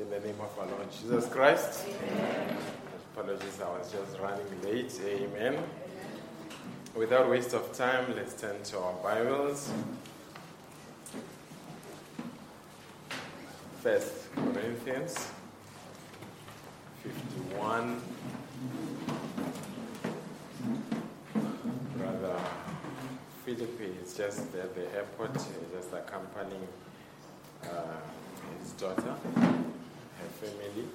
In the name of our Lord Jesus Christ. Amen. Apologies, I was just running late. Amen. Without waste of time, let's turn to our Bibles. First Corinthians 51. Brother Philip is just at the airport, just accompanying uh, his daughter, her family,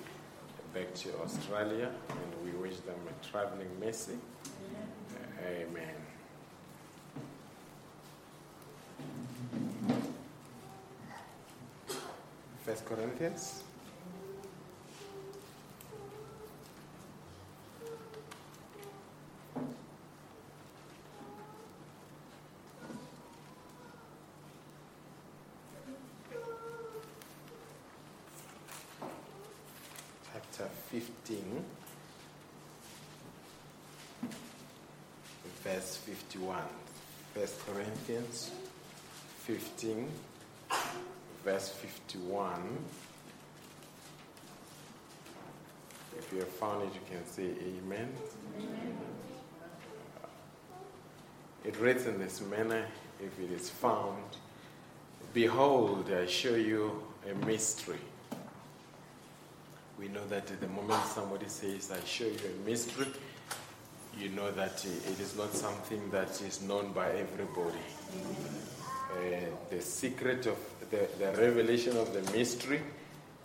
back to Australia, and we wish them a traveling mercy. Amen. First Corinthians. Chapter 15, verse 51. First Corinthians 15, verse 51. If you have found it, you can say amen. It reads in this manner if it is found Behold, I show you a mystery. We know that at the moment somebody says, I show you a mystery, you know that it is not something that is known by everybody. Uh, the secret of the, the revelation of the mystery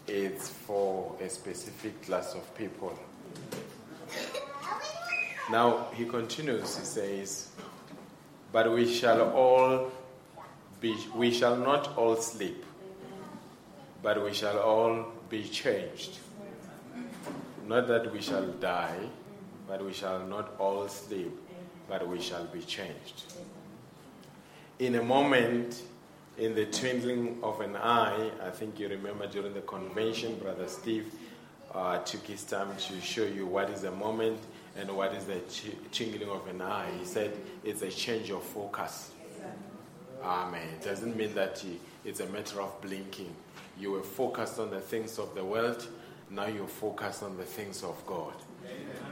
is for a specific class of people. Now he continues, he says, But we shall all be, we shall not all sleep, but we shall all be changed. Not that we shall die, but we shall not all sleep, but we shall be changed. In a moment, in the twinkling of an eye, I think you remember during the convention, Brother Steve uh, took his time to show you what is a moment and what is the twinkling of an eye. He said it's a change of focus. Amen. It doesn't mean that it's a matter of blinking. You were focused on the things of the world, now you're focused on the things of God. Amen.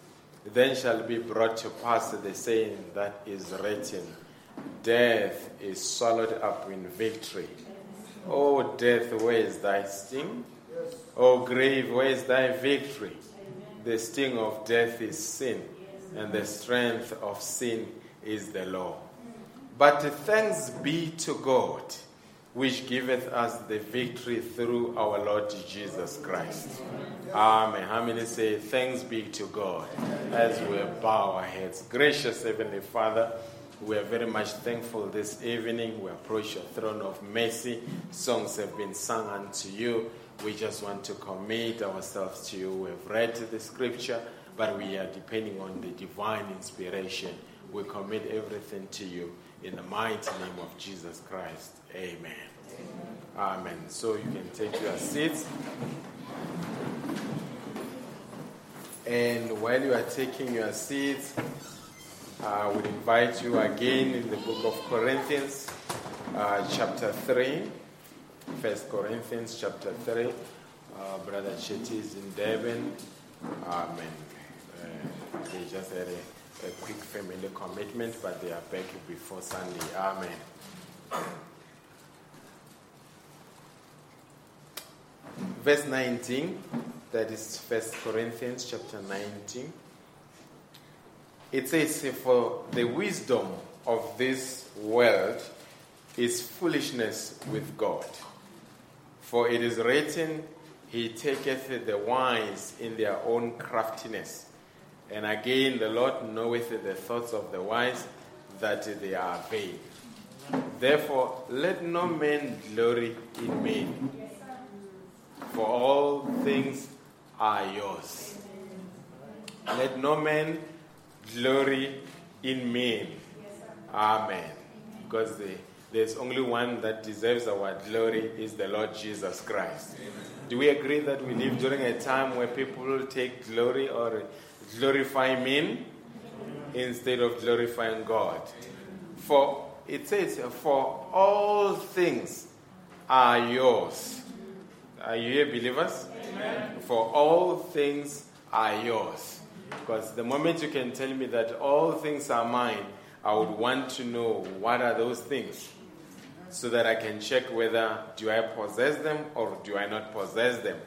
then shall be brought to pass the saying that is written Death is swallowed up in victory. O death, where is thy sting? O grave, where is thy victory? The sting of death is sin, and the strength of sin is the law. But thanks be to God which giveth us the victory through our Lord Jesus Christ. Amen. How many say, Thanks be to God as we bow our heads? Gracious Heavenly Father, we are very much thankful this evening. We approach your throne of mercy. Songs have been sung unto you. We just want to commit ourselves to you. We have read the scripture, but we are depending on the divine inspiration. We commit everything to you in the mighty name of Jesus Christ. Amen. Amen. So you can take your seats. And while you are taking your seats, I would invite you again in the book of Corinthians, uh, chapter 3. First Corinthians, chapter 3. Uh, Brother Chetty is in Devon. Amen. Uh, they just had a, a quick family commitment, but they are back before Sunday. Amen. verse 19, that is First Corinthians chapter 19. It says, For the wisdom of this world is foolishness with God. For it is written, He taketh the wise in their own craftiness. And again, the Lord knoweth the thoughts of the wise, that they are vain. Therefore, let no man glory in men for all things are yours. Let no man glory in me. Amen. Because the, there's only one that deserves our glory is the Lord Jesus Christ. Do we agree that we live during a time where people take glory or glorify men instead of glorifying God? For it says, For all things are yours. Are you here, believers? Amen. For all things are yours. Because the moment you can tell me that all things are mine, I would want to know what are those things so that I can check whether do I possess them or do I not possess them.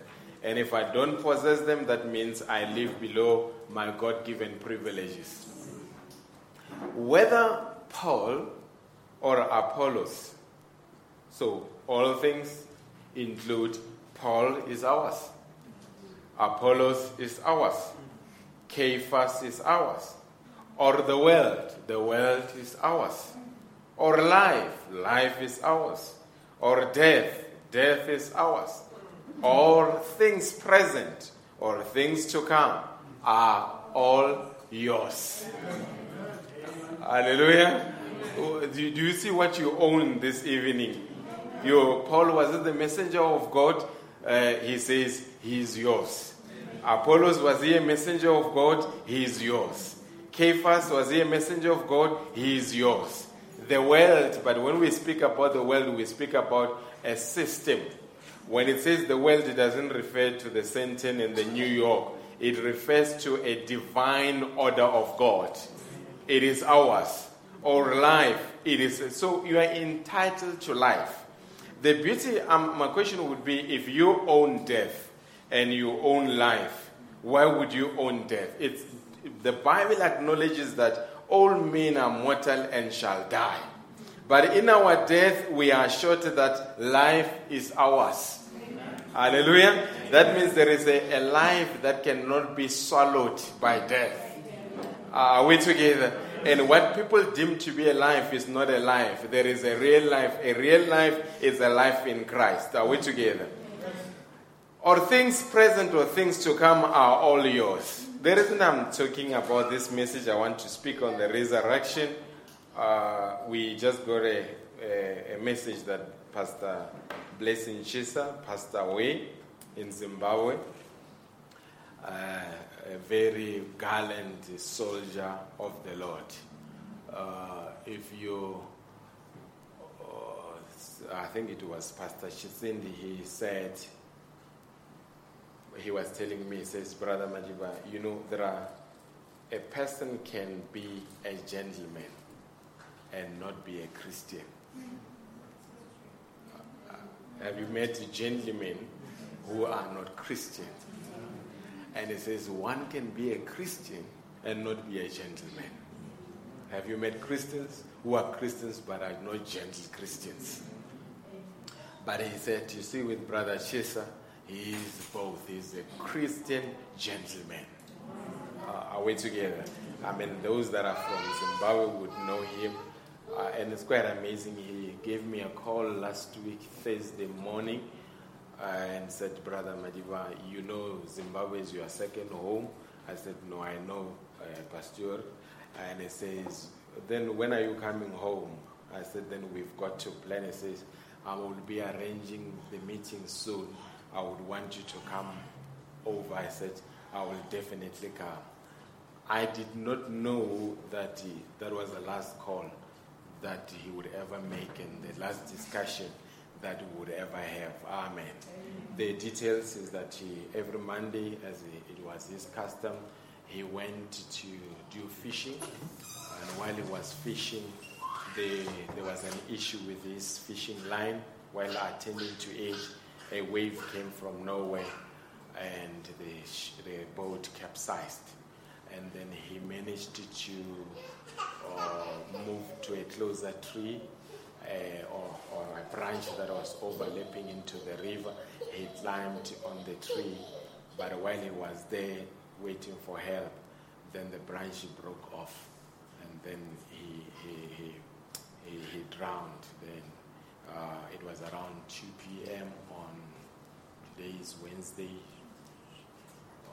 And if I don't possess them, that means I live below my God given privileges. Whether Paul or Apollos, so all things include Paul is ours, Apollos is ours, Cephas is ours, or the world, the world is ours, or life, life is ours, or death, death is ours, or things present or things to come are all yours. Hallelujah. Do you see what you own this evening? Your Paul was the messenger of God. Uh, he says he is yours. Apollos was he a messenger of God? He is yours. Cephas was he a messenger of God? He is yours. The world, but when we speak about the world, we speak about a system. When it says the world, it doesn't refer to the Satan in the New York. It refers to a divine order of God. It is ours. Or life, it is. So you are entitled to life. The beauty, um, my question would be if you own death and you own life, why would you own death? It's, the Bible acknowledges that all men are mortal and shall die. But in our death, we are assured that life is ours. Amen. Hallelujah. That means there is a, a, life that cannot be swallowed by death. Uh, are we together? And what people deem to be a life is not a life. There is a real life. A real life is a life in Christ. Are we together? Or things present or things to come are all yours. The reason I'm talking about this message, I want to speak on the resurrection. Uh, we just got a, a, a, message that Pastor Blessing Chisa passed away in Zimbabwe. Uh, a very gallant soldier of the Lord. Uh, if you, uh, I think it was Pastor Chisindi, he said, he was telling me, he says, Brother Majiba, you know, there are, a person can be a gentleman and not be a Christian. Uh, have you met gentlemen who are not Christians? And he says, one can be a Christian and not be a gentleman. Have you met Christians who are Christians but are not gentle Christians? But he said, you see, with Brother Chesa, he is both. He's a Christian gentleman. Uh, are we together? I mean, those that are from Zimbabwe would know him. Uh, and it's quite amazing. He gave me a call last week, Thursday morning, and said, Brother Madiba, you know Zimbabwe is your second home. I said, No, I know, uh, Pastor. And he says, Then when are you coming home? I said, Then we've got to plan. He says, I will be arranging the meeting soon. I would want you to come over. I said, I will definitely come. I did not know that he, that was the last call that he would ever make and the last discussion that we would ever have. Amen. Amen. The details is that he, every Monday, as it was his custom, he went to do fishing. And while he was fishing, the, there was an issue with his fishing line. While attending to it, a wave came from nowhere and the, the boat capsized. And then he managed to uh, move to a closer tree or, or, a branch that was overlapping into the river. He climbed on the tree, but while he was there waiting for help, then the branch broke off, and then he, he, he, he, he drowned. Then uh, it was around 2 p.m. on today's Wednesday,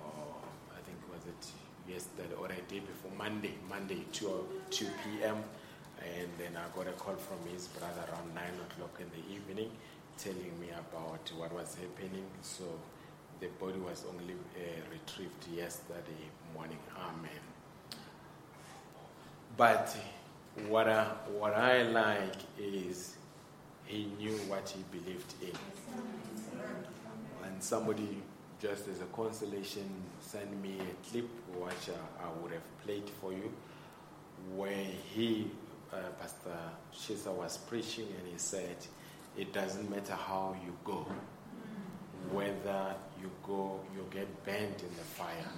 or I think was it yesterday or a day before Monday, Monday 2, 2 p.m. And then I got a call from his brother around 9 o'clock in the evening telling me about what was happening. So the body was only uh, retrieved yesterday morning. Amen. But what I, what I like is he knew what he believed in. And somebody, just as a consolation, sent me a clip which I, I would have played for you, where he, uh, Pastor Shisa, was preaching and he said, It doesn't matter how you go, whether you go, you get burned in the fire,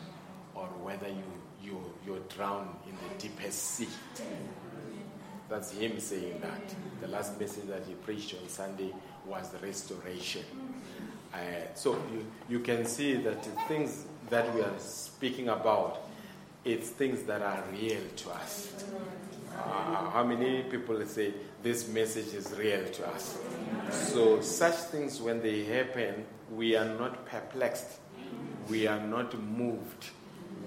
or whether you, you, you drown in the deepest sea. That's him saying that. The last message that he preached on Sunday was restoration. Uh, so you, you can see that the things that we are speaking about, it's things that are real to us. Uh, how many people say this message is real to us? So, such things, when they happen, we are not perplexed, we are not moved,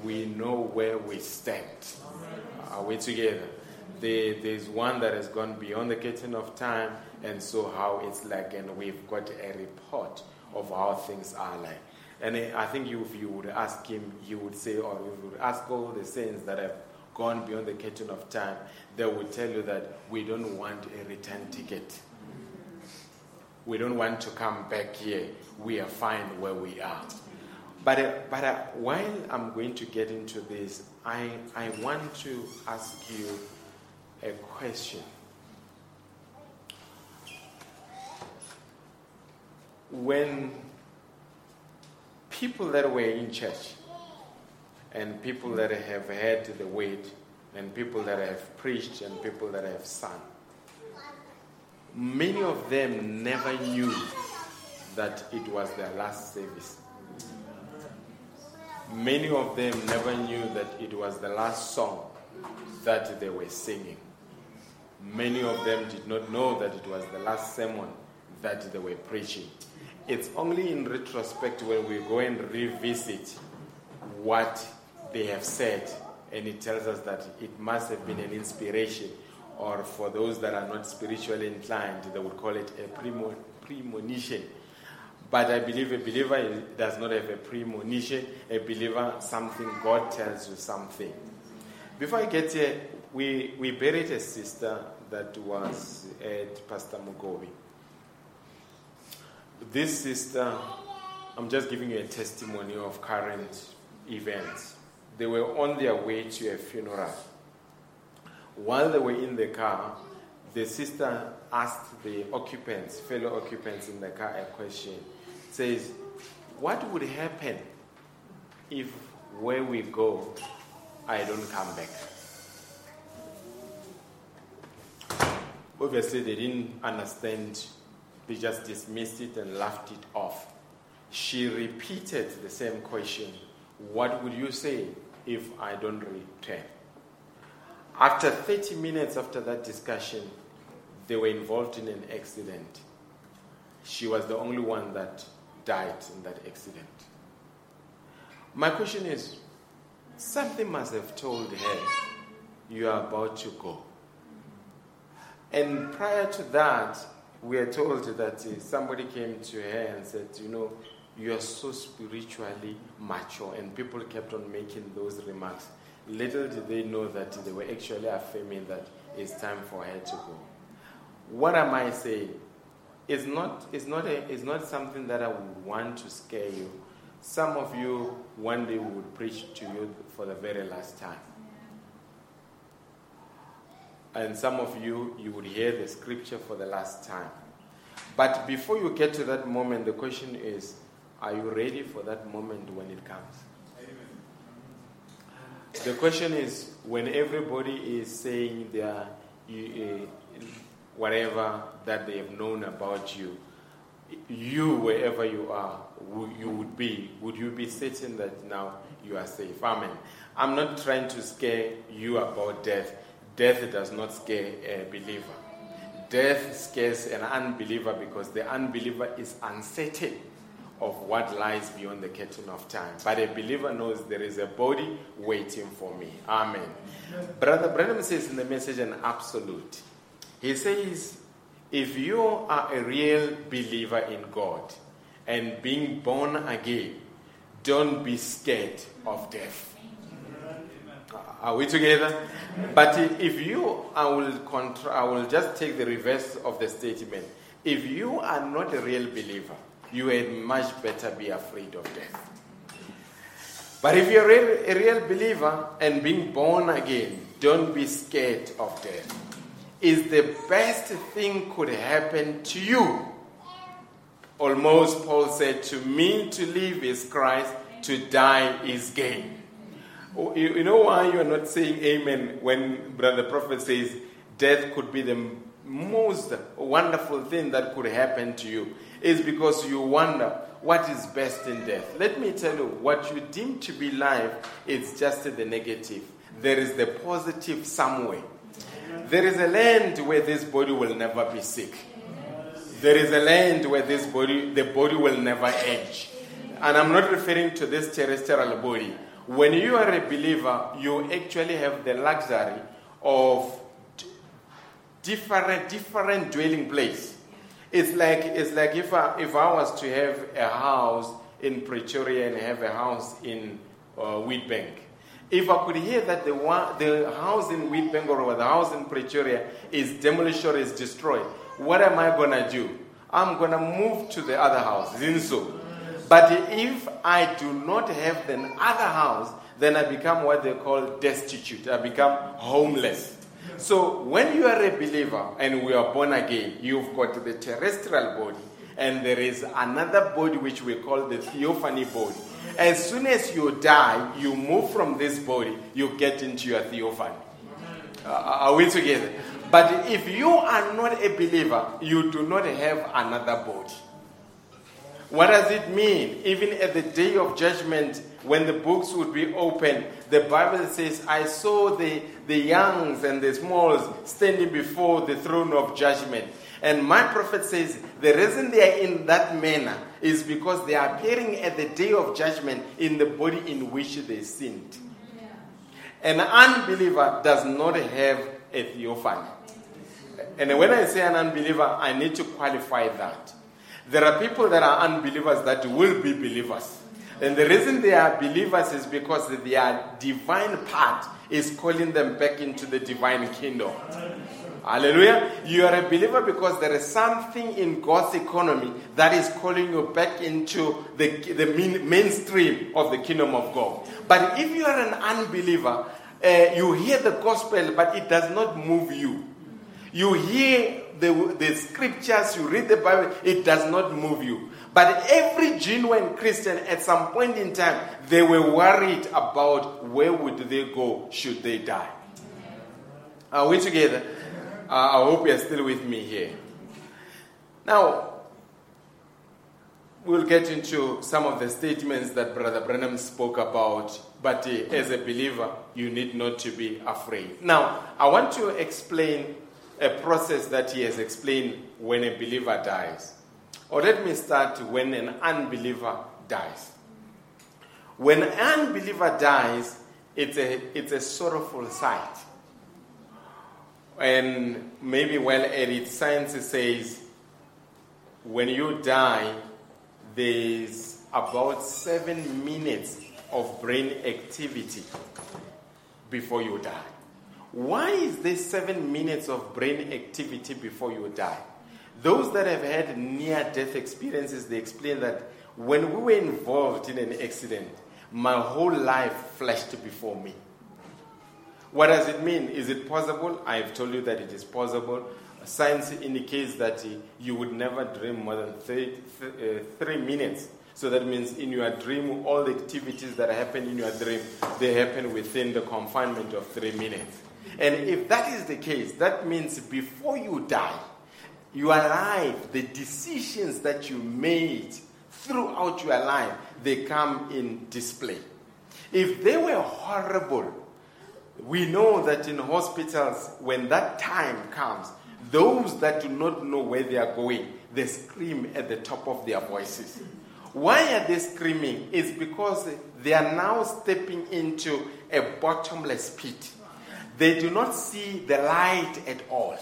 we know where we stand. Are we together? There, there's one that has gone beyond the curtain of time, and so how it's like, and we've got a report of how things are like. And I think if you would ask him, he would say, or you would ask all the saints that have gone beyond the curtain of time, they will tell you that we don't want a return ticket. We don't want to come back here. We are fine where we are. But, uh, but uh, while I'm going to get into this, I, I want to ask you a question. When people that were in church and people that have had the weight and people that have preached and people that have sung, many of them never knew that it was their last service. Many of them never knew that it was the last song that they were singing. Many of them did not know that it was the last sermon that they were preaching. It's only in retrospect when we go and revisit what they have said, and it tells us that it must have been an inspiration, or for those that are not spiritually inclined, they would call it a premonition. But I believe a believer does not have a premonition. A believer, something, God tells you something. Before I get here, we, we buried a sister that was at Pastor Mugobi. This sister, I'm just giving you a testimony of current events. They were on their way to a funeral. While they were in the car, the sister asked the occupants, fellow occupants in the car, a question. Says, What would happen if where we go, I don't come back? Obviously, they didn't understand. They just dismissed it and laughed it off. She repeated the same question What would you say if I don't return? After 30 minutes after that discussion, they were involved in an accident. She was the only one that died in that accident. My question is something must have told her you are about to go. And prior to that, we are told that uh, somebody came to her and said, You know, you are so spiritually mature. And people kept on making those remarks. Little did they know that they were actually affirming that it's time for her to go. What am I saying? It's not, it's, not a, it's not something that I would want to scare you. Some of you one day would preach to you for the very last time. And some of you, you would hear the scripture for the last time. But before you get to that moment, the question is are you ready for that moment when it comes? Amen. The question is when everybody is saying their, uh, whatever that they have known about you, you, wherever you are, you would be, would you be certain that now you are safe? Amen. I'm not trying to scare you about death. Death does not scare a believer. Death scares an unbeliever because the unbeliever is uncertain of what lies beyond the curtain of time. But a believer knows there is a body waiting for me. Amen. Brother Branham says in the message an absolute. He says, if you are a real believer in God and being born again, don't be scared of death. Are we together? But if you, I will, contra- I will just take the reverse of the statement. If you are not a real believer, you had much better be afraid of death. But if you're a real, believer and being born again, don't be scared of death. Is the best thing could happen to you. Almost Paul said, To me to live is Christ, to die is gain. Oh, you know why you are not saying amen when Brother Prophet says death could be the most wonderful thing that could happen to you? Is because you wonder what is best in death. Let me tell you, what you deem to be life is just the negative. There is the positive somewhere. There is a land where this body will never be sick. There is a land where this body, the body will never age. And I'm not referring to this terrestrial body. When you are a believer, you actually have the luxury of different, different dwelling place. It's like, it's like if, I, if I was to have a house in Pretoria and have a house in uh, Witbank. If I could hear that the, one, the house in Witbank or the house in Pretoria is demolished or is destroyed, what am I going to do? I'm going to move to the other house, Zinso. But if I do not have the other house, then I become what they call destitute. I become homeless. So when you are a believer and we are born again, you've got the terrestrial body, and there is another body which we call the theophany body. As soon as you die, you move from this body, you get into your theophany. Uh, are we together? But if you are not a believer, you do not have another body. What does it mean? Even at the day of judgment, when the books would be opened, the Bible says, I saw the, the youngs and the smalls standing before the throne of judgment. And my prophet says, the reason they are in that manner is because they are appearing at the day of judgment in the body in which they sinned. An unbeliever does not have a theophany. And when I say an unbeliever, I need to qualify that. There are people that are unbelievers that will be believers. And the reason they are believers is because their divine part is calling them back into the divine kingdom. Hallelujah. You are a believer because there is something in God's economy that is calling you back into the, the main, mainstream of the kingdom of God. But if you are an unbeliever, uh, you hear the gospel, but it does not move you. You hear the, the scriptures, you read the Bible, it does not move you. But every genuine Christian, at some point in time, they were worried about where would they go should they die. Are we together? Uh, I hope you're still with me here. Now, we'll get into some of the statements that Brother Branham spoke about, but uh, as a believer, you need not to be afraid. Now, I want to explain a process that he has explained when a believer dies. Or let me start when an unbeliever dies. When an unbeliever dies, it's a, it's a sorrowful sight. And maybe well edited science says when you die, there's about seven minutes of brain activity before you die. Why is there seven minutes of brain activity before you die? Those that have had near death experiences, they explain that when we were involved in an accident, my whole life flashed before me. What does it mean? Is it possible? I've told you that it is possible. Science indicates that you would never dream more than three, uh, three minutes. So that means in your dream, all the activities that happen in your dream, they happen within the confinement of three minutes. And if that is the case, that means before you die, your life, the decisions that you made throughout your life, they come in display. If they were horrible, we know that in hospitals, when that time comes, those that do not know where they are going, they scream at the top of their voices. Why are they screaming? It's because they are now stepping into a bottomless pit. They do not see the light at all.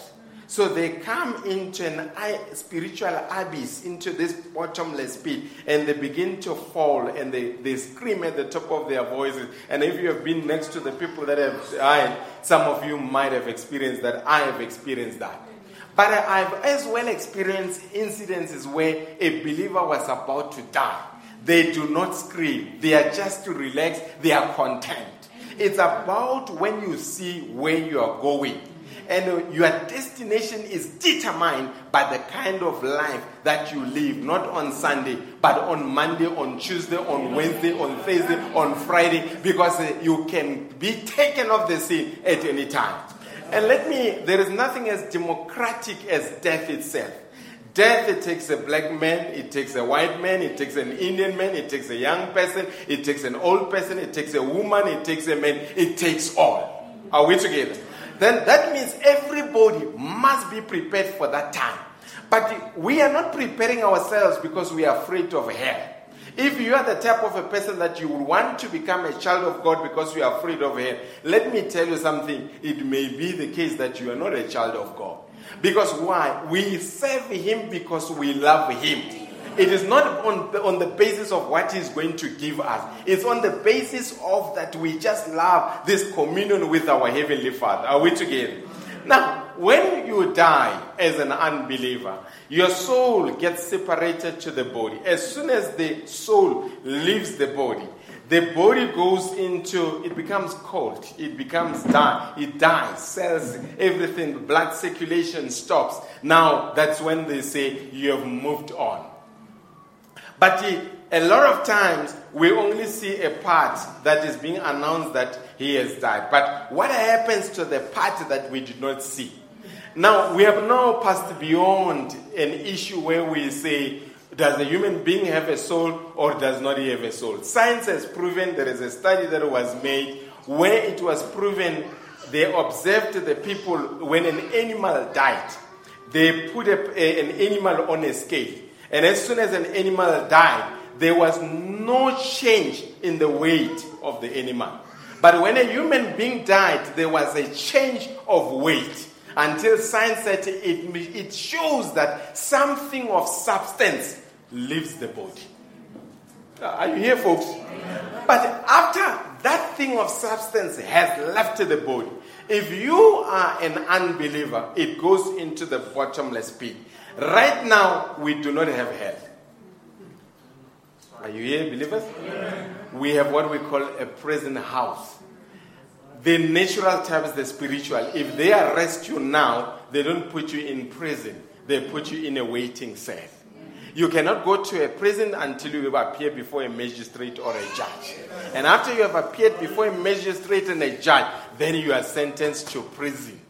So they come into an spiritual abyss, into this bottomless pit, and they begin to fall and they, they scream at the top of their voices. And if you have been next to the people that have died, some of you might have experienced that. I have experienced that. But I've as well experienced incidences where a believer was about to die. They do not scream, they are just to relax, they are content. It's about when you see where you are going. And uh, your destination is determined by the kind of life that you live, not on Sunday, but on Monday, on Tuesday, on Wednesday, on Thursday, on Friday, because uh, you can be taken off the scene at any time. And let me, there is nothing as democratic as death itself. Death, it takes a black man, it takes a white man, it takes an Indian man, it takes a young person, it takes an old person, it takes a woman, it takes a man, it takes all. Are we together? Then that means everybody must be prepared for that time. But we are not preparing ourselves because we are afraid of hell. If you are the type of a person that you want to become a child of God because you are afraid of hell, let me tell you something. It may be the case that you are not a child of God. Because why? We serve Him because we love Him. It is not on the, on the basis of what He's going to give us. It's on the basis of that we just love this communion with our Heavenly Father. Are we together? Now, when you die as an unbeliever, your soul gets separated to the body. As soon as the soul leaves the body, the body goes into, it becomes cold, it becomes die, it dies, cells, everything, blood circulation stops. Now, that's when they say you have moved on. But eh, a lot of times, we only see a part that is being announced that he has died. But what happens to the part that we did not see? Now, we have now passed beyond an issue where we say, does a human being have a soul or does not he have a soul? Science has proven there is a study that was made where it was proven they observed the people when an animal died. They put a, a, an animal on a scale. And as soon as an animal died, there was no change in the weight of the animal. But when a human being died, there was a change of weight until science said it, it shows that something of substance leaves the body. Uh, are you here, folks? But after that thing of substance has left the body, if you are an unbeliever, it goes into the bottomless pit. Right now, we do not have hell. Are you here, believers? We have what we call a prison house. The natural type is the spiritual. If they arrest you now, they don't put you in prison, they put you in a waiting cell. You cannot go to a prison until you have appeared before a magistrate or a judge. And after you have appeared before a magistrate and a judge, then you are sentenced to prison.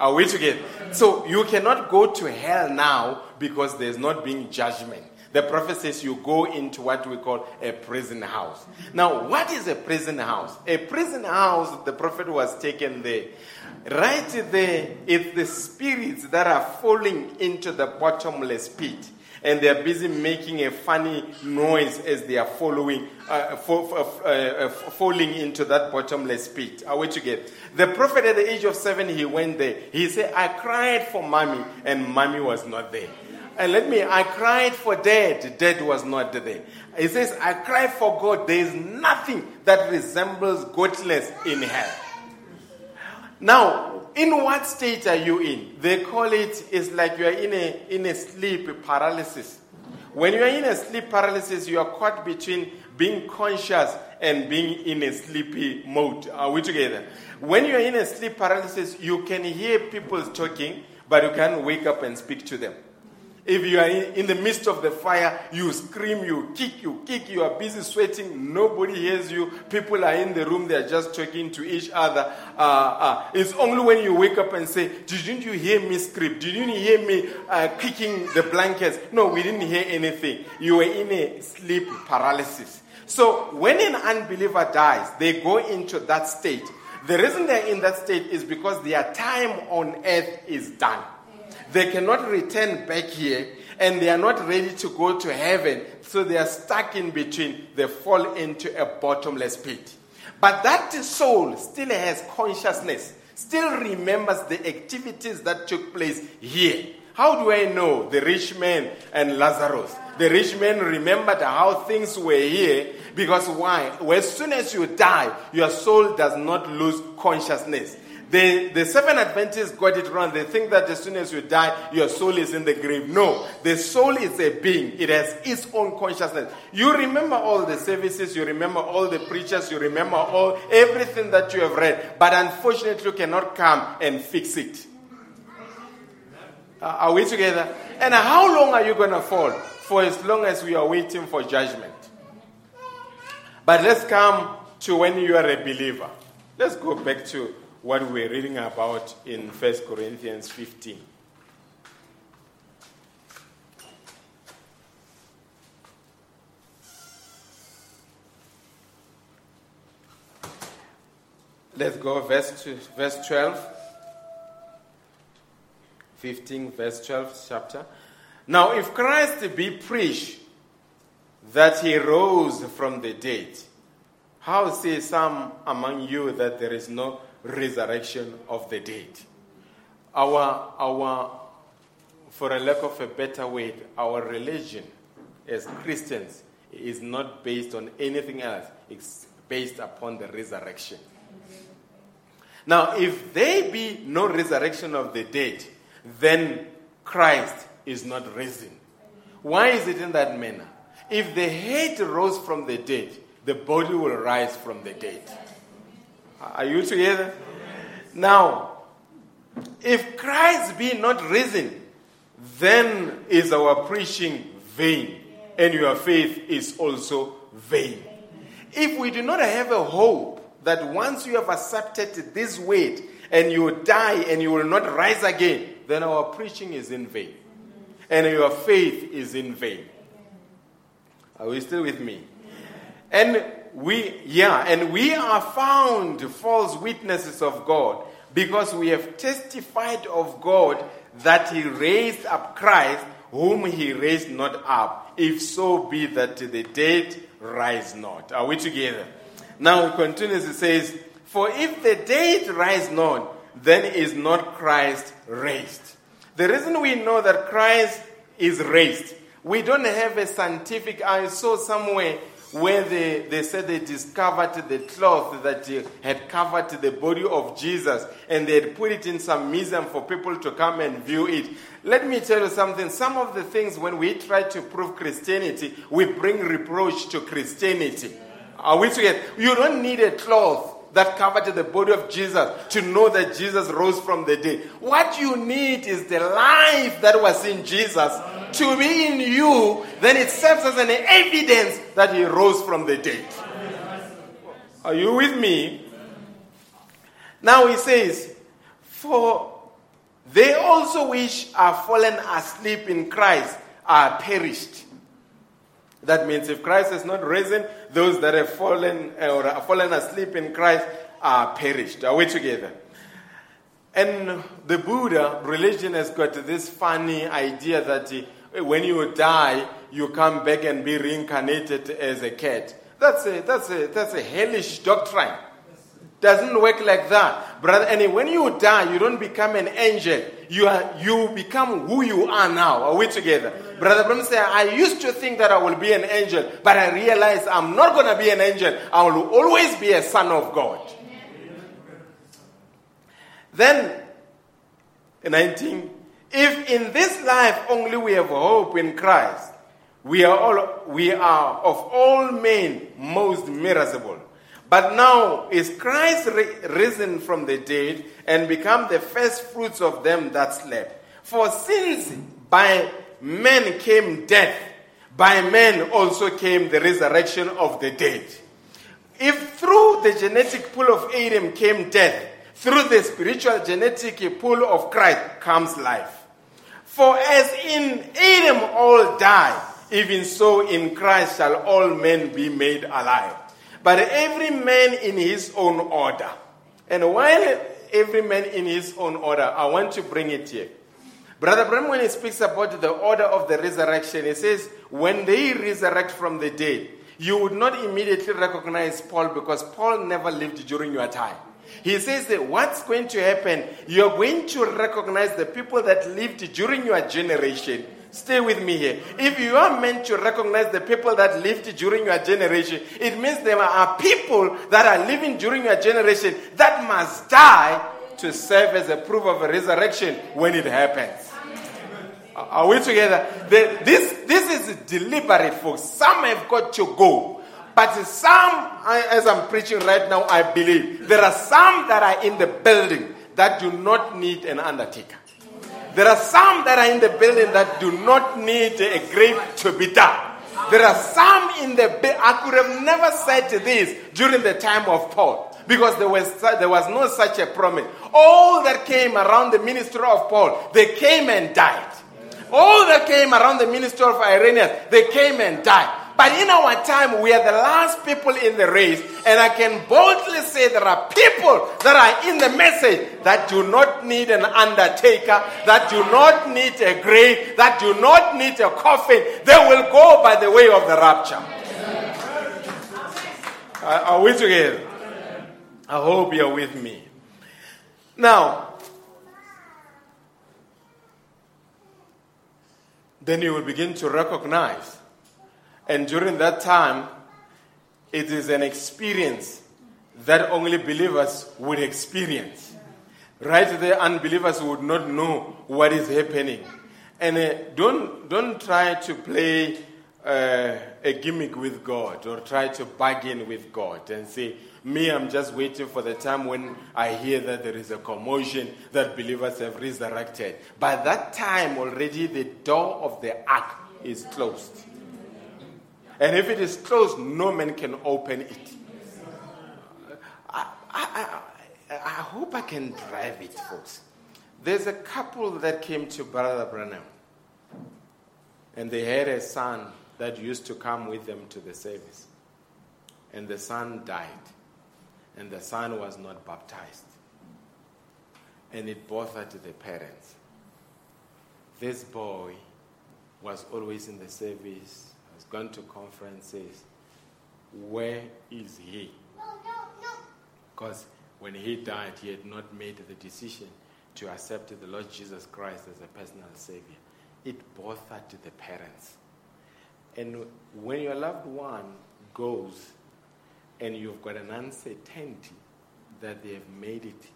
Are we together? So you cannot go to hell now because there's not being judgment. The prophet says you go into what we call a prison house. Now, what is a prison house? A prison house, the prophet was taken there. Right there, it's the spirits that are falling into the bottomless pit and they are busy making a funny noise as they are following, uh, for, uh, uh, falling into that bottomless pit. Are we together? The prophet at the age of seven, he went there. He said, I cried for mommy, and mommy was not there. And let me, I cried for dad, dad was not there. He says, I cried for God. There is nothing that resembles godless in hell. Now, in what state are you in? They call it, it's like you are in a, in a sleep paralysis. When you are in a sleep paralysis, you are caught between being conscious and being in a sleepy mode. Are we together? When you are in a sleep paralysis, you can hear people talking, but you can't wake up and speak to them. If you are in, the midst of the fire, you scream, you kick, you kick, you are busy sweating, nobody hears you. People are in the room, they are just talking to each other. Uh, uh, it's only when you wake up and say, Didn't you hear me scream? Didn't you hear me uh, kicking the blankets? No, we didn't hear anything. You were in a sleep paralysis. So when an unbeliever dies, they go into that state. The reason they're in that state is because their time on earth is done. They cannot return back here and they are not ready to go to heaven, so they are stuck in between. They fall into a bottomless pit. But that soul still has consciousness, still remembers the activities that took place here. How do I know the rich man and Lazarus? The rich man remembered how things were here because why? Well, As soon as you die, your soul does not lose consciousness. The, the seven Adventists got it wrong. They think that as soon as you die, your soul is in the grave. No, the soul is a being. It has its own consciousness. You remember all the services, you remember all the preachers, you remember all everything that you have read, but unfortunately, you cannot come and fix it. Uh, are we together? And how long are you going to fall? For as long as we are waiting for judgment. But let's come to when you are a believer. Let's go back to what we're reading about in 1 Corinthians 15. Let's go verse, verse 12. 15, verse 12 chapter. Now, if Christ be preached that he rose from the dead, how say some among you that there is no resurrection of the dead. Our, our, for a lack of a better word, our religion as Christians is not based on anything else, it's based upon the resurrection. Now, if there be no resurrection of the dead, then Christ is not risen. Why is it in that manner? If the head rose from the dead, the body will rise from the dead. Are you together? Now, if Christ be not risen, then is our preaching vain, and your faith is also vain. If we do not have a hope that once you have accepted this weight and you die and you will not rise again, then our preaching is in vain, and your faith is in vain. Are we still with me? And we, yeah, and we are found false witnesses of God because we have testified of God that He raised up Christ, whom He raised not up, if so be that the dead rise not. Are we together? Now it continues, it says, For if the dead rise not, then is not Christ raised. The reason we know that Christ is raised, we don't have a scientific, I saw somewhere where they, they said they discovered the cloth that had covered the body of Jesus and they had put it in some museum for people to come and view it. Let me tell you something. Some of the things, when we try to prove Christianity, we bring reproach to Christianity. Are we together? You don't need a cloth that covered the body of Jesus to know that Jesus rose from the dead. What you need is the life that was in Jesus to be in you, then it serves as an evidence that he rose from the dead. Are you with me? Now he says, For they also which are fallen asleep in Christ are perished. That means if Christ is not risen, those that have fallen eh, or are fallen asleep in Christ are perished. Are we together? And the Buddha religion has got this funny idea that when you die, you come back and be reincarnated as a cat. That's a, that's a, that's a hellish doctrine. Doesn't work like that, brother. And when you die, you don't become an angel. You are, you become who you are now. Are we together, brother? Branham say, I used to think that I will be an angel, but I realize I'm not to be an angel. I will always be a son of God. Then, 19, if in this life only we have hope in Christ, we are all we are of all men most miserable. But now is Christ risen from the dead and become the first fruits of them that slept. For since by men came death, by men also came the resurrection of the dead. If through the genetic pool of Adam came death, through the spiritual genetic pool of Christ comes life. For as in Adam all die, even so in Christ shall all men be made alive. But every man in his own order. And while every man in his own order, I want to bring it here. Brother Branham, when he speaks about the order of the resurrection, he says, when they resurrect from the dead, you would not immediately recognize Paul because Paul never lived during your time. He says that what's going to happen, you're going to recognize the people that lived during your generation. Stay with me here. If you are meant to recognize the people that lived during your generation, it means there are people that are living during your generation that must die to serve as a proof of a resurrection when it happens. Are we together? The, this, this is deliberate, folks. Some have got to go. But some, as I'm preaching right now, I believe there are some that are in the building that do not need an undertaker. There are some that are in the building that do not need a grave to be dug. There are some in the I could have never said this during the time of Paul because there was, there was no such a promise. All that came around the ministry of Paul, they came and died. All that came around the ministry of Irenaeus, they came and died. But in our time, we are the last people in the race. And I can boldly say there are people that are in the message that do not need an undertaker, that do not need a grave, that do not need a coffin. They will go by the way of the rapture. Are we together? I hope you're with me. Now, then you will begin to recognize. And during that time, it is an experience that only believers would experience. Right there, unbelievers would not know what is happening. And uh, don't, don't try to play uh, a gimmick with God or try to bargain with God and say, me, I'm just waiting for the time when I hear that there is a commotion that believers have resurrected. By that time, already the door of the ark is closed. And if it is closed, no man can open it. I, I, I, hope I can drive it, folks. There's a couple that came to Brother Branham, and they had a son that used to come with them to the service. And the son died and the son was not baptized. And it bothered the parents. This boy was always in the service, gone to conferences. Where is he? Because when he died, he had not made the decision to accept the Lord Jesus Christ as a personal Savior. It bothered the parents. And when your loved one goes and you've got an uncertainty that they have made it,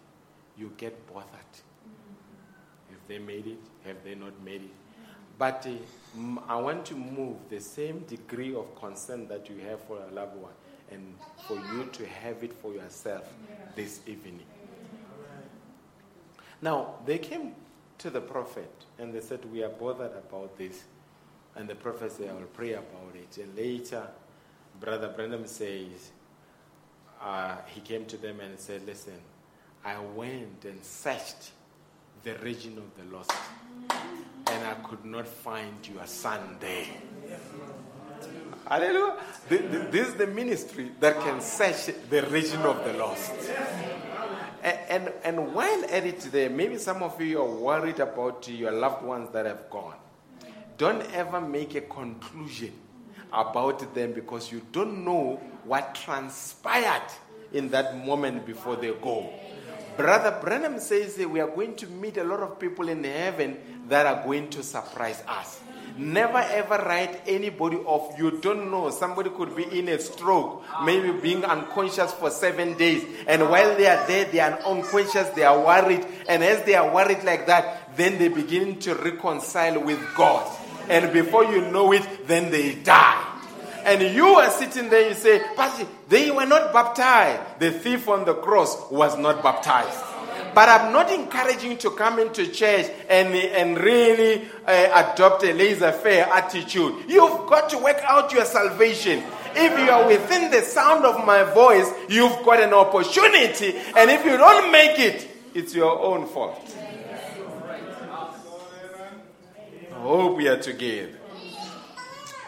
you get bothered. Mm-hmm. Have they made it? Have they not made it? But uh, I want to move the same degree of concern that you have for a loved one and for you to have it for yourself this evening. Now, they came to the prophet and they said, We are bothered about this. And the prophet said, I will pray about it. And later, Brother Branham says, uh, he came to them and said, Listen, I went and searched the region of the lost, and I could not find your son there. Hallelujah. This is the ministry that can search the region of the lost. And, and, and while at it there, maybe some of you are worried about your loved ones that have gone. Don't ever make a conclusion about them because you don't know what transpired in that moment before they go. Brother Branham says we are going to meet a lot of people in heaven that are going to surprise us. Never ever write anybody off. You don't know. Somebody could be in a stroke, maybe being unconscious for seven days. And while they are there, they are unconscious, they are worried. And as they are worried like that, then they begin to reconcile with God. And before you know it, then they die and you are sitting there, you say, Pastor, they were not baptized. The thief on the cross was not baptized. But I'm not encouraging you to come into church and, and really uh, adopt a laissez faire attitude. You've got to work out your salvation. If you are within the sound of my voice, you've got an opportunity. And if you don't make it, it's your own fault. I hope we are together.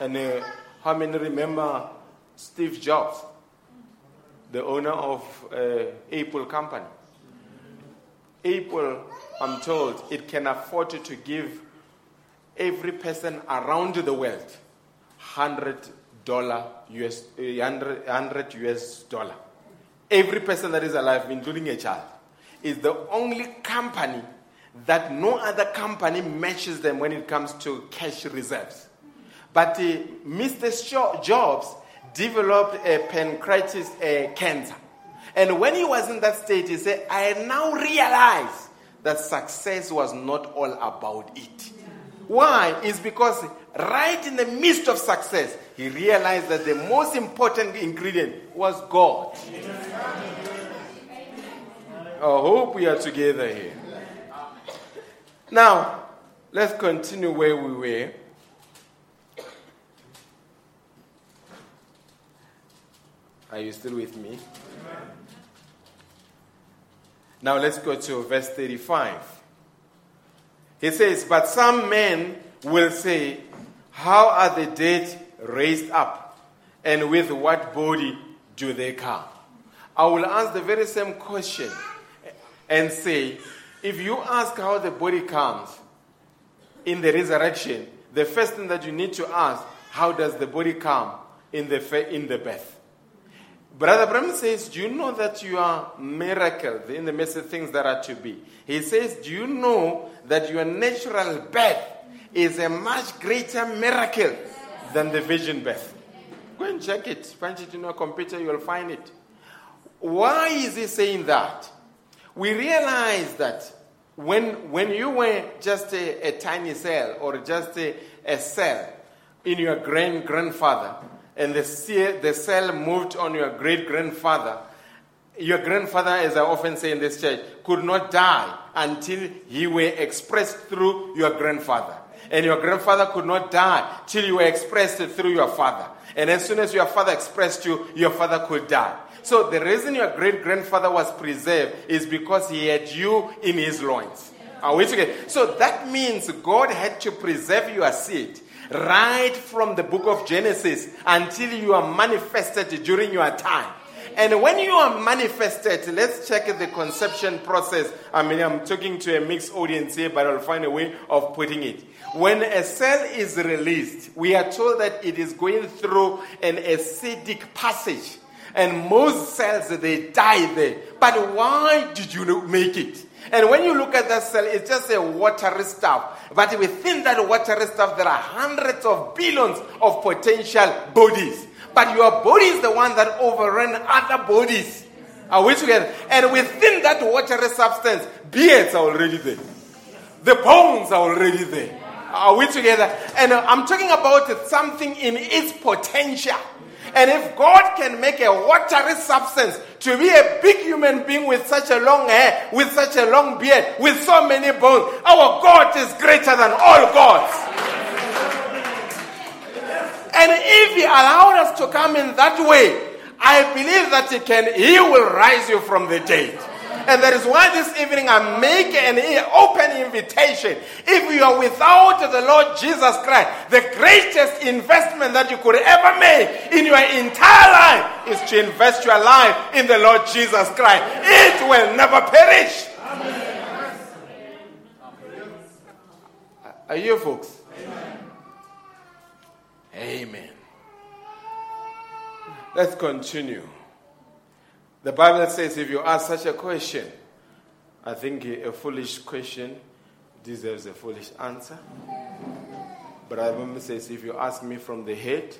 And uh, how many remember Steve Jobs, the owner of uh, Apple company? Apple I'm told it can afford to give every person around the world hundred dollar US, 100, 100 US dollar. Every person that is alive, including a child, is the only company that no other company matches them when it comes to cash reserves. But uh, Mr. Jobs developed a pancreatic uh, cancer. And when he was in that state, he said, I now realize that success was not all about it. Why? It's because right in the midst of success, he realized that the most important ingredient was God. I hope we are together here. Now, let's continue where we were. Are you still with me? Now let's go to verse 35. He says, But some men will say, How are the dead raised up? And with what body do they come? I will ask the very same question and say, if you ask how the body comes in the resurrection, the first thing that you need to ask, how does the body come in the, in the birth? Brother Branham says, Do you know that you are miracle in the midst of things that are to be? He says, Do you know that your natural birth is a much greater miracle than the virgin birth? Go and check it. Punch it in your computer, you'll find it. Why is he saying that? We realize that when, when you were just a, a tiny cell or just a, a cell in your grand grandfather, and the, the cell moved on your great grandfather, your grandfather, as I often say in this church, could not die until he were expressed through your grandfather. And your grandfather could not die till you were expressed through your father. And as soon as your father expressed you, your father could die. So the reason your great grandfather was preserved is because he had you in his loins. Are we together? So that means God had to preserve your seed right from the book of Genesis until you are manifested during your time. And when you are manifested, let's check the conception process. I mean, I'm talking to a mixed audience here, but I'll find a way of putting it. When a cell is released, we are told that it is going through an acidic passage. And most cells, they die there. But why did you make it? And when you look at that cell, it's just a watery stuff. But within that watery stuff, there are hundreds of billions of potential bodies. But your body is the one that overran other bodies. Are we together? And within that watery substance, beards are already there. The bones are already there. Are we together? And I'm talking about something in its potential. And if God can make a watery substance to be a big human being with such a long hair, with such a long beard, with so many bones, our God is greater than all gods. And if He allowed us to come in that way, I believe that He can, He will rise you from the dead. And that is why this evening I make an open invitation. If you are without the Lord Jesus Christ, the greatest investment that you could ever make in your entire life is to invest your life in the Lord Jesus Christ. It will never perish. Amen. Are you folks? Amen. Amen. Let's continue. The Bible says if you ask such a question, I think a foolish question deserves a foolish answer. But the Bible says if you ask me from the head,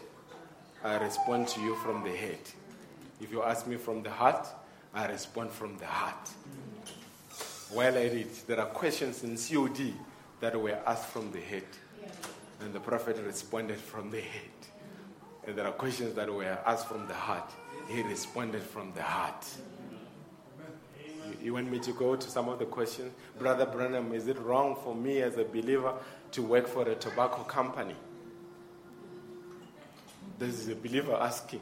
I respond to you from the head. If you ask me from the heart, I respond from the heart. While I read, there are questions in COD that were asked from the head, and the prophet responded from the head. And there are questions that were asked from the heart, he responded from the heart. You want me to go to some of the questions? Brother Branham, is it wrong for me as a believer to work for a tobacco company? This is a believer asking.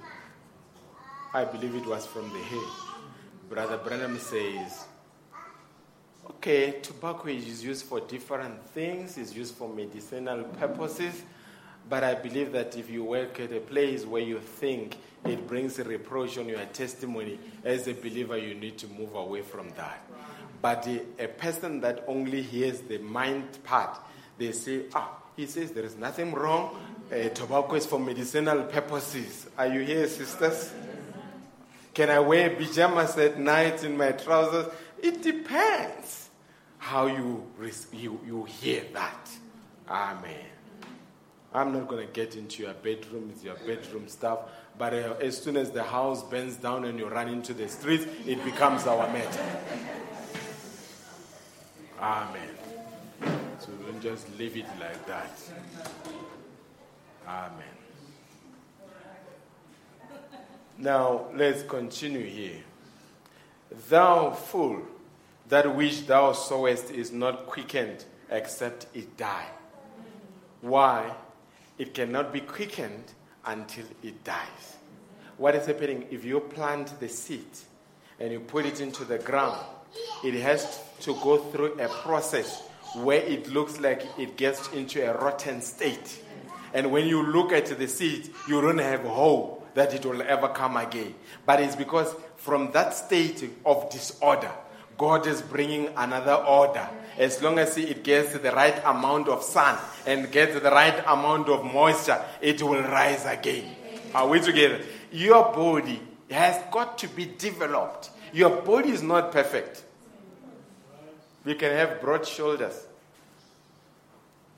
I believe it was from the head. Brother Branham says, okay, tobacco is used for different things, it's used for medicinal purposes, but I believe that if you work at a place where you think it brings a reproach on your testimony, as a believer, you need to move away from that. But a person that only hears the mind part, they say, ah, he says there is nothing wrong. Uh, tobacco is for medicinal purposes. Are you here, sisters? Can I wear pajamas at night in my trousers? It depends how you, you, you hear that. Amen. I'm not going to get into your bedroom with your bedroom stuff, but uh, as soon as the house burns down and you run into the streets, it becomes our matter. Amen. So don't just leave it like that. Amen. Now let's continue here. Thou fool, that which thou sowest is not quickened except it die. Why? It cannot be quickened until it dies. What is happening if you plant the seed and you put it into the ground? It has to go through a process where it looks like it gets into a rotten state. And when you look at the seed, you don't have hope that it will ever come again. But it's because from that state of disorder, God is bringing another order. As long as it gets the right amount of sun and gets the right amount of moisture, it will rise again. Are we together? Your body has got to be developed. Your body is not perfect. We can have broad shoulders.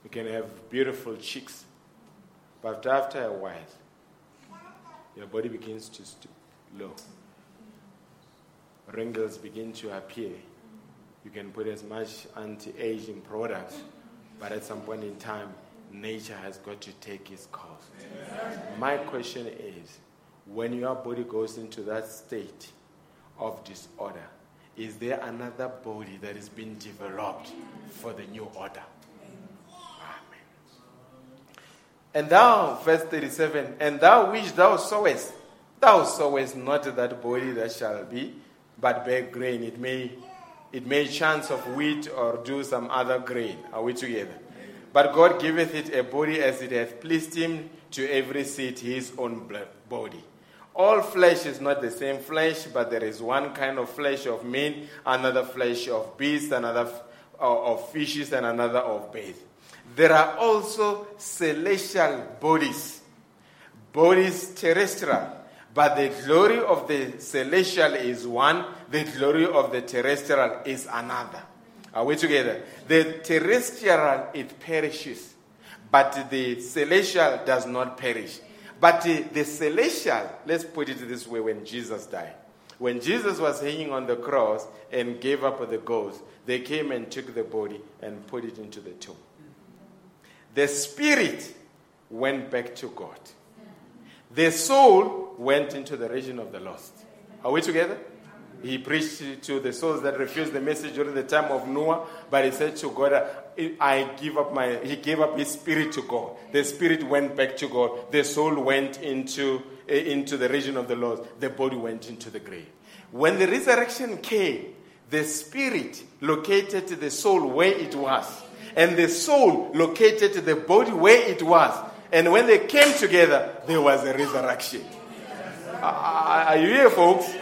We can have beautiful cheeks. But after a while, your body begins to stoop low. Wrinkles begin to appear. You can put as much anti aging products, but at some point in time, nature has got to take its course. My question is when your body goes into that state of disorder, is there another body that is being developed for the new order? Amen. And thou, verse 37, and thou which thou sowest, thou sowest not that body that shall be, but bear grain. It may, it may chance of wheat or do some other grain. Are we together? But God giveth it a body as it hath pleased him to every seed his own body. All flesh is not the same flesh, but there is one kind of flesh of men, another flesh of beasts, another uh, of fishes, and another of birds. There are also celestial bodies, bodies terrestrial, but the glory of the celestial is one, the glory of the terrestrial is another. Are we together? The terrestrial, it perishes, but the celestial does not perish. But uh, the celestial, let's put it this way when Jesus died. When Jesus was hanging on the cross and gave up the ghost, they came and took the body and put it into the tomb. The spirit went back to God. The soul went into the region of the lost. Are we together? He preached to the souls that refused the message during the time of Noah, but he said to God, I give up my, he gave up his spirit to God. The spirit went back to God. The soul went into, eh, into the region of the lost. The body went into the grave. When the resurrection came, the spirit located the soul where it was, and the soul located the body where it was. And when they came together, there was a resurrection. Are you here, folks?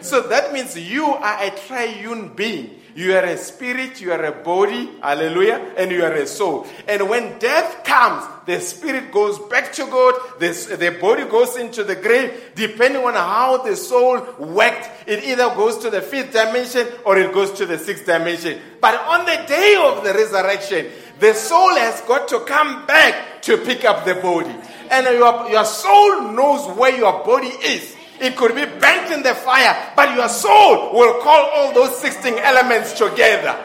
So that means you are a triune being. You are a spirit, you are a body, hallelujah, and you are a soul. And when death comes, the spirit goes back to God, the, the body goes into the grave. Depending on how the soul worked, it either goes to the fifth dimension or it goes to the sixth dimension. But on the day of the resurrection, the soul has got to come back to pick up the body. And your, your soul knows where your body is. It could be burnt in the fire, but your soul will call all those 16 elements together.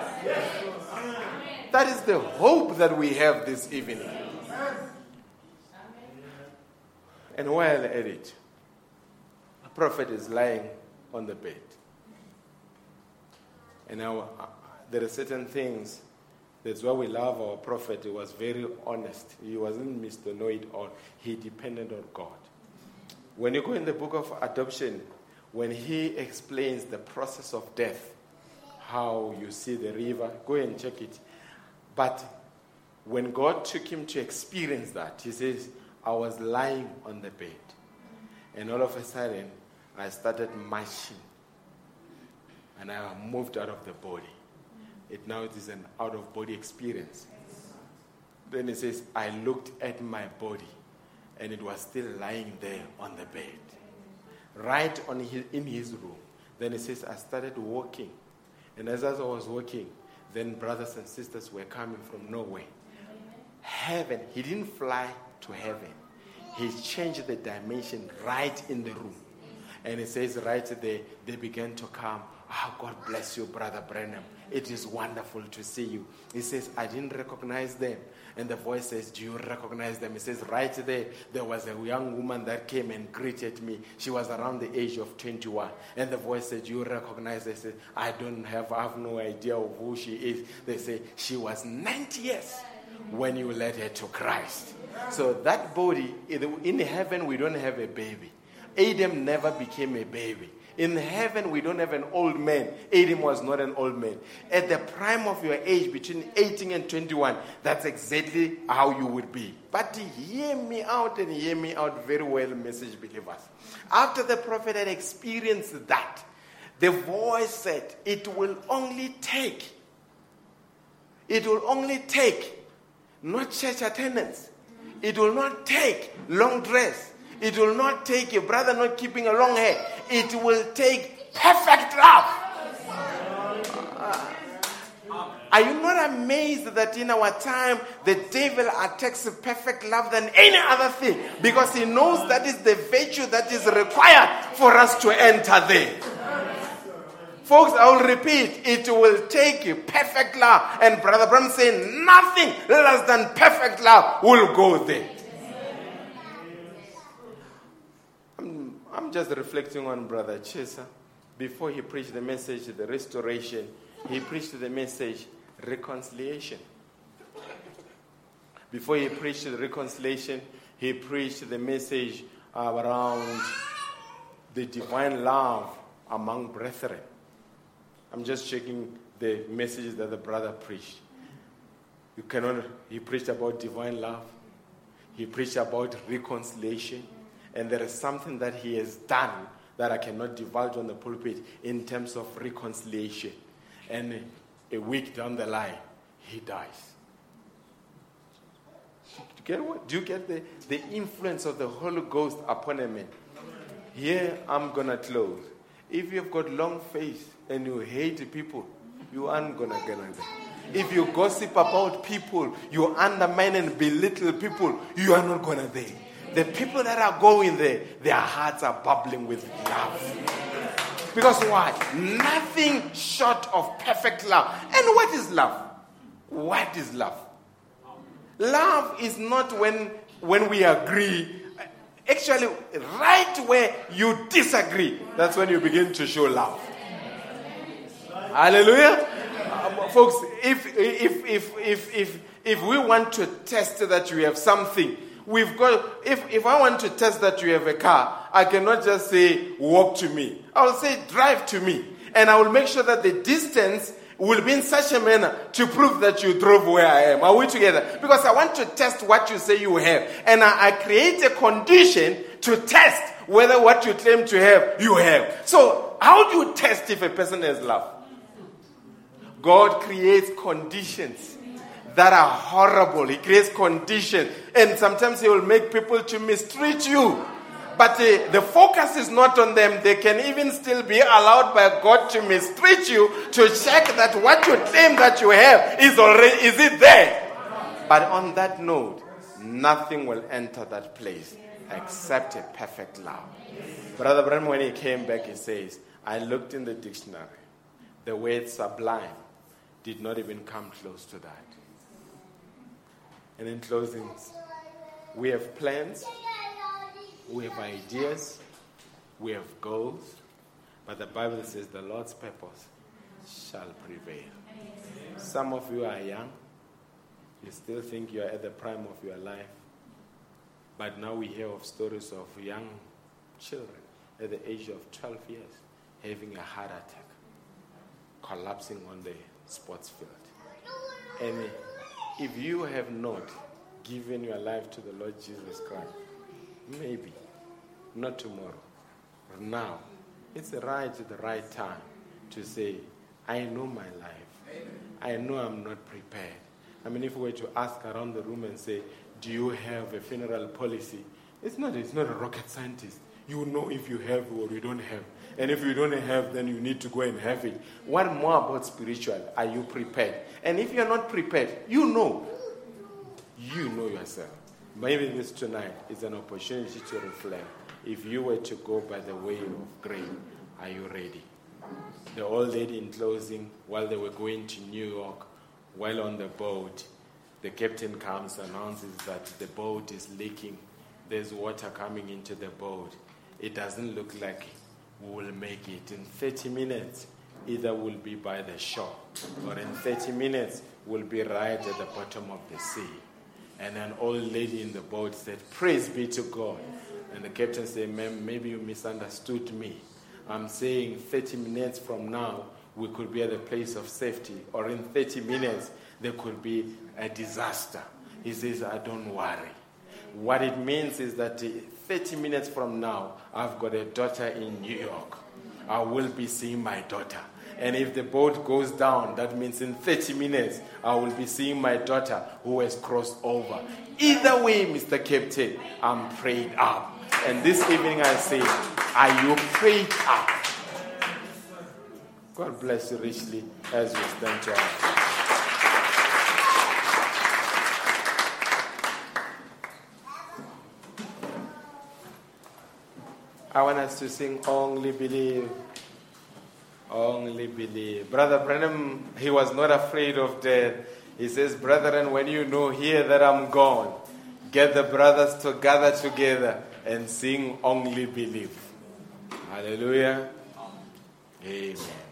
That is the hope that we have this evening. And while at it, a prophet is lying on the bed. And now uh, there are certain things. That's why we love our prophet. He was very honest. He wasn't Mr. Know It All. He depended on God. When you go in the book of adoption, when he explains the process of death, how you see the river, go and check it. But when God took him to experience that, he says, I was lying on the bed. And all of a sudden, I started marching. And I moved out of the body. It now it is an out of body experience. Then he says, I looked at my body and it was still lying there on the bed, right on his, in his room. Then he says, I started walking. And as I was walking, then brothers and sisters were coming from nowhere. Heaven, he didn't fly to heaven. He changed the dimension right in the room. And it says right there, they began to come. Oh, God bless you, Brother Branham. It is wonderful to see you. He says, I didn't recognize them. And the voice says, Do you recognize them? He says, Right there, there was a young woman that came and greeted me. She was around the age of 21. And the voice said, Do you recognize her? I said, I don't have, I have no idea of who she is. They say, She was 90 years when you led her to Christ. So that body, in heaven, we don't have a baby. Adam never became a baby. In heaven, we don't have an old man. Adam was not an old man. At the prime of your age, between 18 and 21, that's exactly how you would be. But hear me out and hear me out very well, message believers. After the prophet had experienced that, the voice said, It will only take, it will only take not church attendance, it will not take long dress. It will not take a brother not keeping a long hair. It will take perfect love. Are you not amazed that in our time the devil attacks perfect love than any other thing? Because he knows that is the virtue that is required for us to enter there. Folks, I will repeat, it will take you perfect love. And Brother Branham saying nothing less than perfect love will go there. I'm, just reflecting on Brother Chesa. Before he preached the message, the restoration, he preached the message, reconciliation. Before he preached the reconciliation, he preached the message around the divine love among brethren. I'm just checking the messages that the brother preached. You cannot, he preached about divine love, he preached about reconciliation, and there is something that he has done that I cannot divulge on the pulpit in terms of reconciliation. And a week down the line, he dies. Do you get, what? Do you get the, the influence of the Holy Ghost upon a man? Here, I'm going to close. If you've got long face and you hate people, you aren't going to get anything. If you gossip about people, you undermine and belittle people, you are not going to there. The people that are going there, their hearts are bubbling with love. Because why? Nothing short of perfect love. And what is love? What is love? Love is not when, when we agree. Actually, right where you disagree, that's when you begin to show love. Hallelujah. Um, folks, if, if, if, if, if, if we want to test that you have something, we've got, if, if I want to test that you have a car, I cannot just say, walk to me. I will say, drive to me. And I will make sure that the distance will be in such a manner to prove that you drove where I am. Are we together? Because I want to test what you say you have. And I, I create a condition to test whether what you claim to have, you have. So, how do you test if a person has love? God creates conditions that are horrible. He creates conditions. And sometimes He will make people to mistreat you. But uh, the focus is not on them. They can even still be allowed by God to mistreat you to check that what you claim that you have is already is it there. But on that note, nothing will enter that place except a perfect love. Brother Branham, when he came back, he says, I looked in the dictionary. The word sublime did not even come close to that. And in closing, we have plans, we have ideas, we have goals, but the Bible says the Lord's purpose shall prevail. Some of you are young, you still think you are at the prime of your life, but now we hear of stories of young children at the age of 12 years having a heart attack, collapsing on the sports field. And if you have not given your life to the Lord Jesus Christ, maybe, not tomorrow, but now, it's the right, the right time to say, I know my life. I know I'm not prepared. I mean, if we were to ask around the room and say, Do you have a funeral policy? It's not, it's not a rocket scientist. You know if you have or you don't have. And if you don't have, then you need to go and have it. What more about spiritual? Are you prepared? And if you're not prepared, you know. You know yourself. Maybe this tonight is an opportunity to reflect. If you were to go by the way of grace, are you ready? The old lady in closing, while they were going to New York, while on the boat, the captain comes, announces that the boat is leaking. There's water coming into the boat. It doesn't look like we will make it. In 30 minutes, either we'll be by the shore, or in 30 minutes, we'll be right at the bottom of the sea. And an old lady in the boat said, Praise be to God. And the captain said, Ma'am, maybe you misunderstood me. I'm saying 30 minutes from now, we could be at a place of safety, or in 30 minutes, there could be a disaster. He says, I don't worry. What it means is that 30 minutes from now, I've got a daughter in New York. I will be seeing my daughter. And if the boat goes down, that means in 30 minutes, I will be seeing my daughter who has crossed over. Either way, Mr. Captain, I'm prayed up. And this evening I say, Are you prayed up? God bless you richly as we stand to our I want us to sing Only Believe. Only believe. Brother Branham, he was not afraid of death. He says, Brethren, when you know here that I'm gone, get the brothers to gather together and sing Only Believe. Hallelujah. Amen.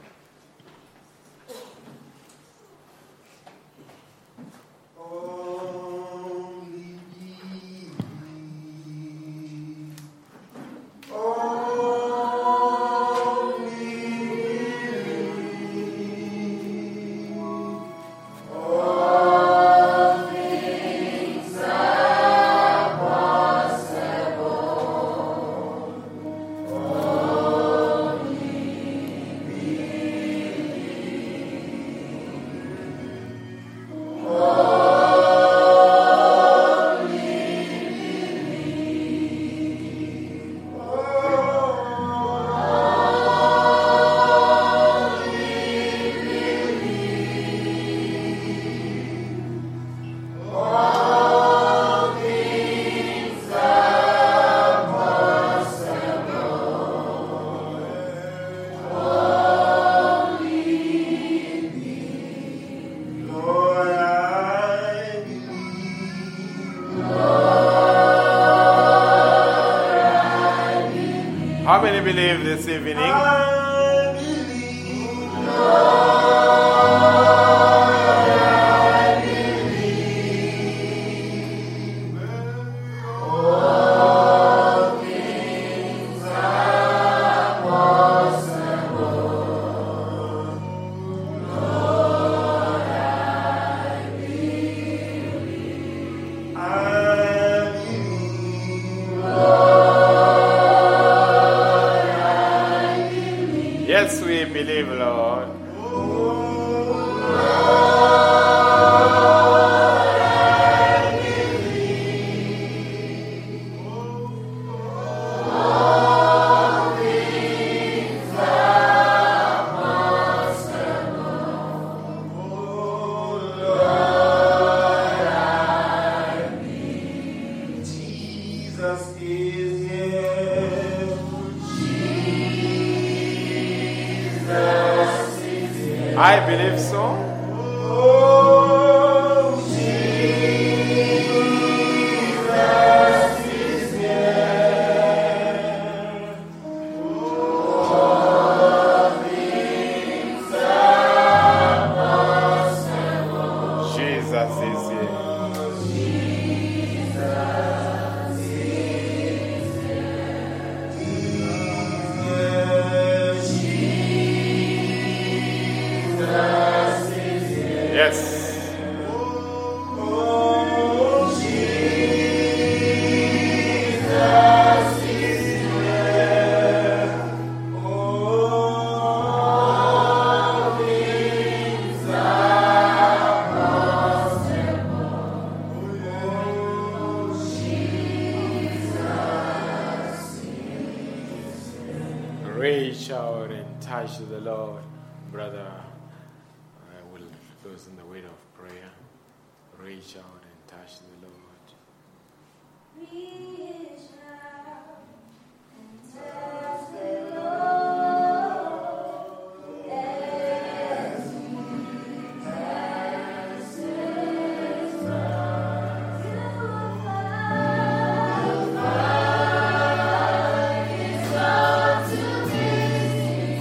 Yes.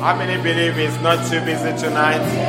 How many believe it's not too busy tonight?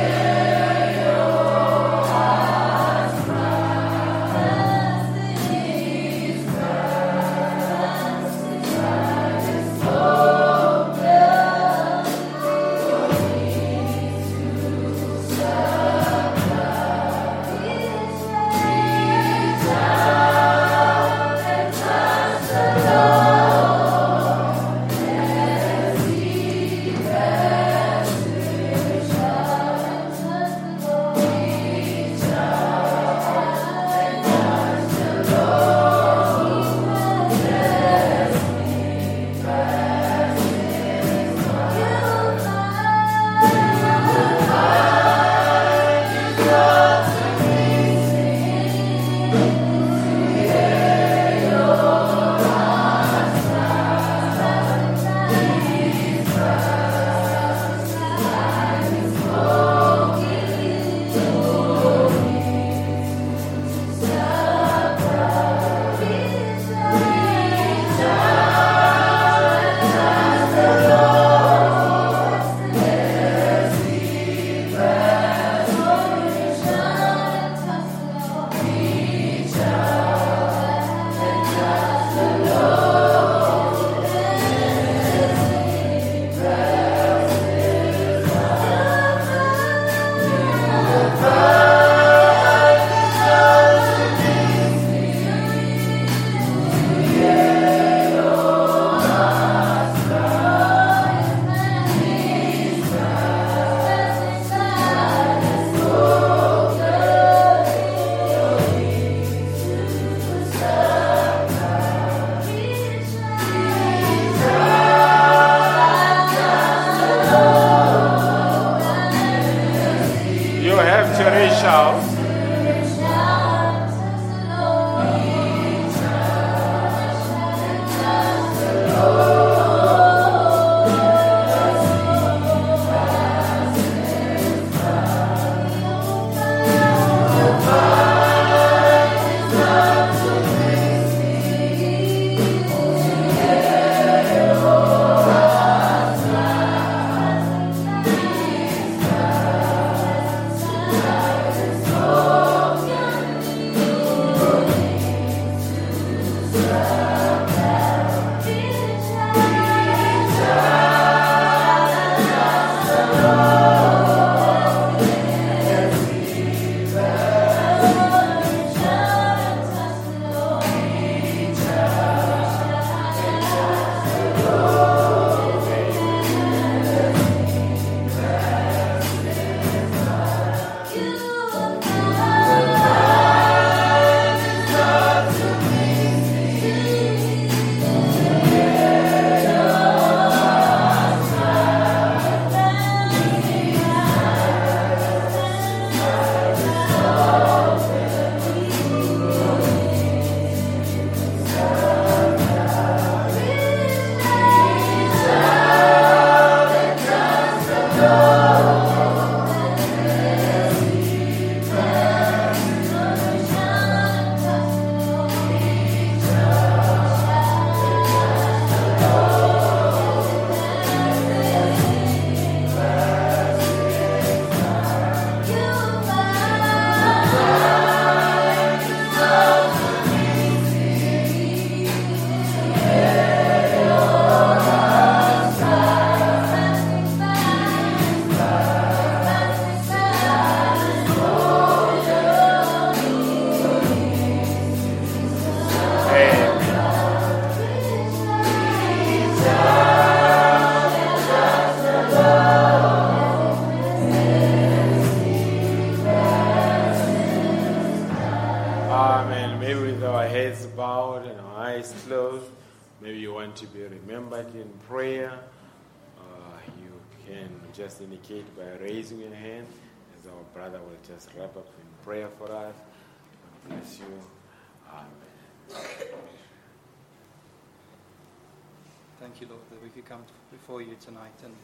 Come before you tonight and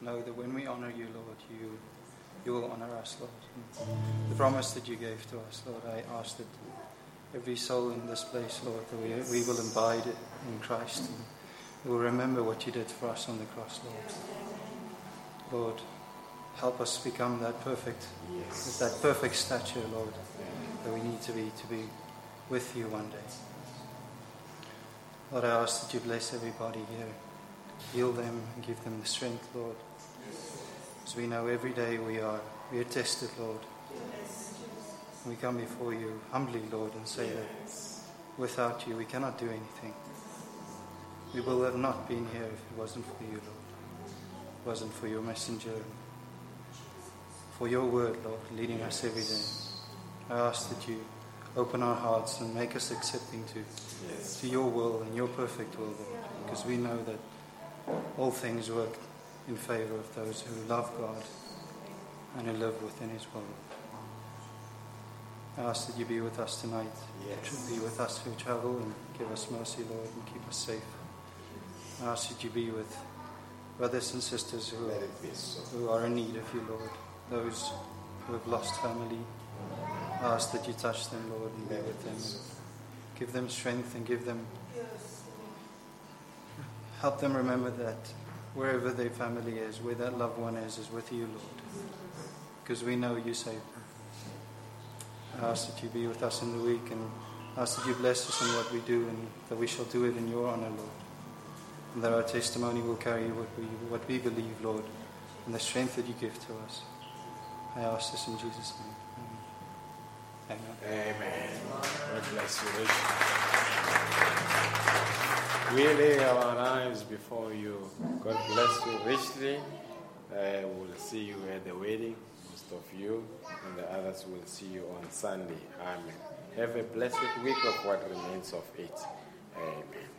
know that when we honor you, Lord, you, you will honor us, Lord. And the promise that you gave to us, Lord, I ask that every soul in this place, Lord, that we, we will abide in Christ and we will remember what you did for us on the cross, Lord. Lord, help us become that perfect, Yes. that perfect stature, Lord, that we need to be to be with you one day. Lord, I ask that you bless everybody here. Heal them and give them the strength, Lord. As we know every day we are we are tested, Lord. We come before you humbly, Lord, and say that without you we cannot do anything. We will have not been here if it wasn't for you, Lord. It wasn't for your messenger, for your word, Lord, leading us every day. I ask that you open our hearts and make us accepting to to your will and your perfect will, Lord, because we know that all things work in favor of those who love God and who live within His will. I ask that you be with us tonight. Yes. Be with us who travel and give us mercy, Lord, and keep us safe. I ask that you be with brothers and sisters who are, so. who are in need of you, Lord, those who have lost family. I ask that you touch them, Lord, and be with them. so. Give them strength and give them. Help them remember that wherever their family is, where that loved one is, is with you, Lord. Because we know you save them. I ask that you be with us in the week and I ask that you bless us in what we do and that we shall do it in your honor, Lord. And that our testimony will carry what we, what we believe, Lord, and the strength that you give to us. I ask this in Jesus' name. Amen. Amen. Amen. God bless you richly. We lay our lives before you. God bless you richly. Uh, we'll see you at the wedding, most of you, and the others will see you on Sunday. Amen. Have a blessed week of what remains of it. Amen.